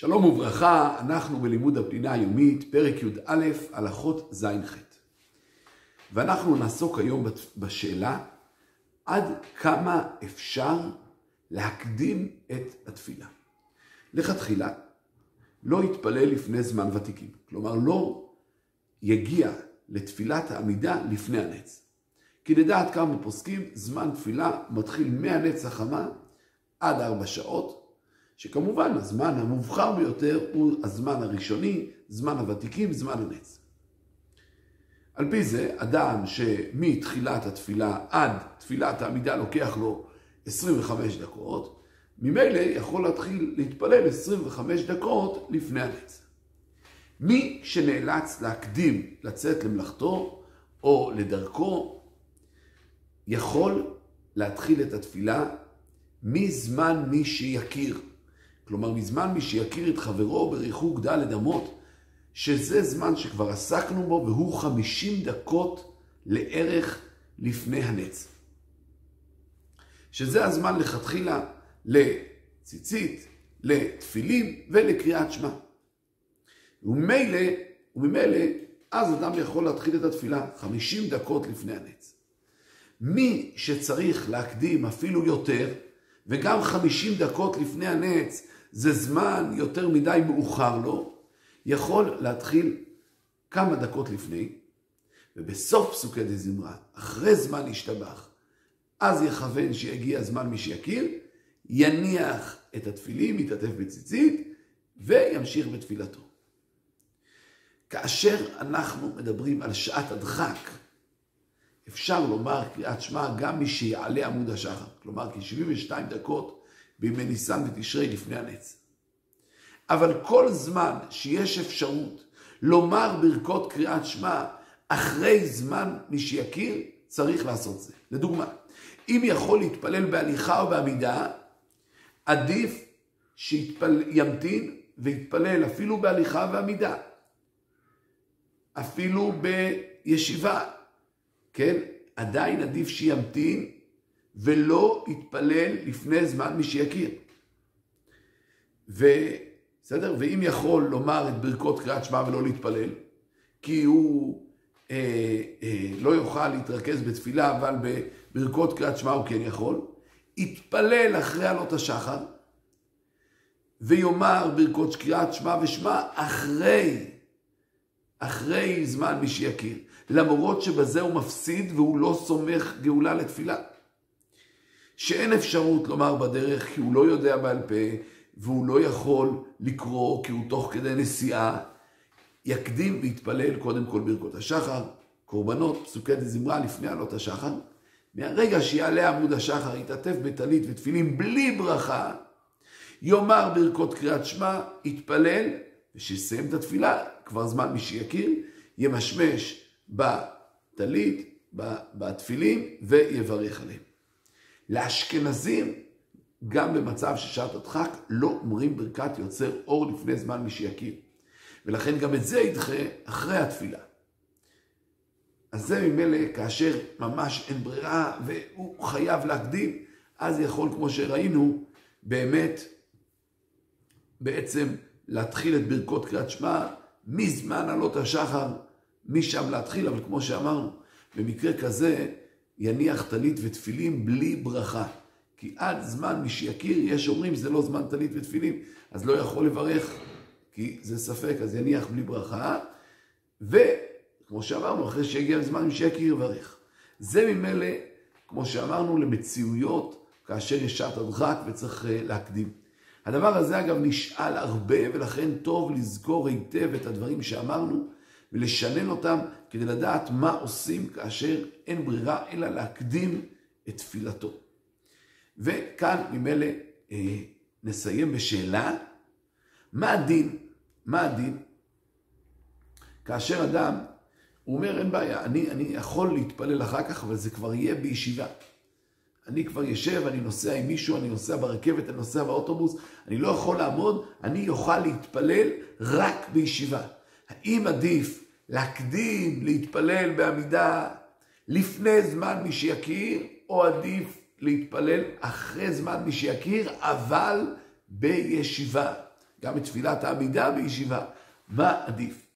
שלום וברכה, אנחנו בלימוד הפנינה היומית, פרק י"א, הלכות ז'-ח'. ואנחנו נעסוק היום בשאלה עד כמה אפשר להקדים את התפילה. לכתחילה, לא יתפלל לפני זמן ותיקים. כלומר, לא יגיע לתפילת העמידה לפני הנץ. כי לדעת כמה פוסקים, זמן תפילה מתחיל מהנץ החמה עד ארבע שעות, שכמובן הזמן המובחר ביותר הוא הזמן הראשוני, זמן הוותיקים, זמן הנץ. על פי זה, אדם שמתחילת התפילה עד תפילת העמידה לוקח לו 25 דקות, ממילא יכול להתחיל להתפלל 25 דקות לפני הנץ. מי שנאלץ להקדים לצאת למלאכתו או לדרכו, יכול להתחיל את התפילה מזמן מי שיכיר. כלומר, מזמן מי שיכיר את חברו בריחוק ד' אמות, שזה זמן שכבר עסקנו בו, והוא 50 דקות לערך לפני הנץ. שזה הזמן לכתחילה לציצית, לתפילים ולקריאת שמע. וממילא, וממילא, אז אדם יכול להתחיל את התפילה 50 דקות לפני הנץ. מי שצריך להקדים אפילו יותר, וגם 50 דקות לפני הנץ, זה זמן יותר מדי מאוחר לו, יכול להתחיל כמה דקות לפני, ובסוף פסוקי דזמרה, אחרי זמן להשתבח, אז יכוון שיגיע זמן מי שיכיר, יניח את התפילים, יתעטף בציצית, וימשיך בתפילתו. כאשר אנחנו מדברים על שעת הדחק, אפשר לומר קריאת שמע גם מי שיעלה עמוד השחר, כלומר כ-72 דקות בימי ניסן ותשרי לפני הנץ. אבל כל זמן שיש אפשרות לומר ברכות קריאת שמע אחרי זמן מי שיכיר, צריך לעשות זה. לדוגמה, אם יכול להתפלל בהליכה או בעמידה, עדיף שימתין ויתפלל אפילו בהליכה ועמידה. אפילו בישיבה, כן? עדיין עדיף שימתין ולא יתפלל לפני זמן מי שיכיר. בסדר? ואם יכול לומר את ברכות קריאת שמע ולא להתפלל, כי הוא אה, אה, לא יוכל להתרכז בתפילה, אבל בברכות קריאת שמע הוא כן יכול, יתפלל אחרי עלות השחר, ויאמר ברכות קריאת שמע ושמע אחרי, אחרי זמן מי שיכיר. למרות שבזה הוא מפסיד והוא לא סומך גאולה לתפילה. שאין אפשרות לומר בדרך כי הוא לא יודע בעל פה והוא לא יכול לקרוא כי הוא תוך כדי נסיעה, יקדים ויתפלל קודם כל ברכות השחר, קורבנות, פסוקי דזמרה לפני עלות השחר. מהרגע שיעלה עמוד השחר, יתעטף בטלית ותפילין בלי ברכה, יאמר ברכות קריאת שמע, יתפלל, ושיסיים את התפילה, כבר זמן מי שיכיר, ימשמש בטלית, בתפילין, ויברך עליהם. לאשכנזים, גם במצב של שעת הדחק, לא אומרים ברכת יוצר אור לפני זמן מי שיכיר. ולכן גם את זה ידחה אחרי התפילה. אז זה ממילא כאשר ממש אין ברירה והוא חייב להקדים, אז יכול, כמו שראינו, באמת, בעצם להתחיל את ברכות קריאת שמע מזמן עלות השחר, משם להתחיל, אבל כמו שאמרנו, במקרה כזה יניח טלית ותפילין בלי ברכה. כי עד זמן מי שיכיר, יש אומרים זה לא זמן טלית ותפילין, אז לא יכול לברך, כי זה ספק, אז יניח בלי ברכה. וכמו שאמרנו, אחרי שיגיע זמן מי שיכיר יברך. זה ממילא, כמו שאמרנו, למציאויות, כאשר יש שעת הדחק וצריך אה, להקדים. הדבר הזה אגב נשאל הרבה, ולכן טוב לזכור היטב את הדברים שאמרנו. ולשנן אותם כדי לדעת מה עושים כאשר אין ברירה אלא להקדים את תפילתו. וכאן ממילא אה, נסיים בשאלה, מה הדין? מה הדין? כאשר אדם, הוא אומר אין בעיה, אני, אני יכול להתפלל אחר כך, אבל זה כבר יהיה בישיבה. אני כבר יושב, אני נוסע עם מישהו, אני נוסע ברכבת, אני נוסע באוטובוס, אני לא יכול לעמוד, אני אוכל להתפלל רק בישיבה. האם עדיף להקדים, להתפלל בעמידה לפני זמן מי שיכיר, או עדיף להתפלל אחרי זמן מי שיכיר, אבל בישיבה. גם את תפילת העמידה בישיבה. מה עדיף?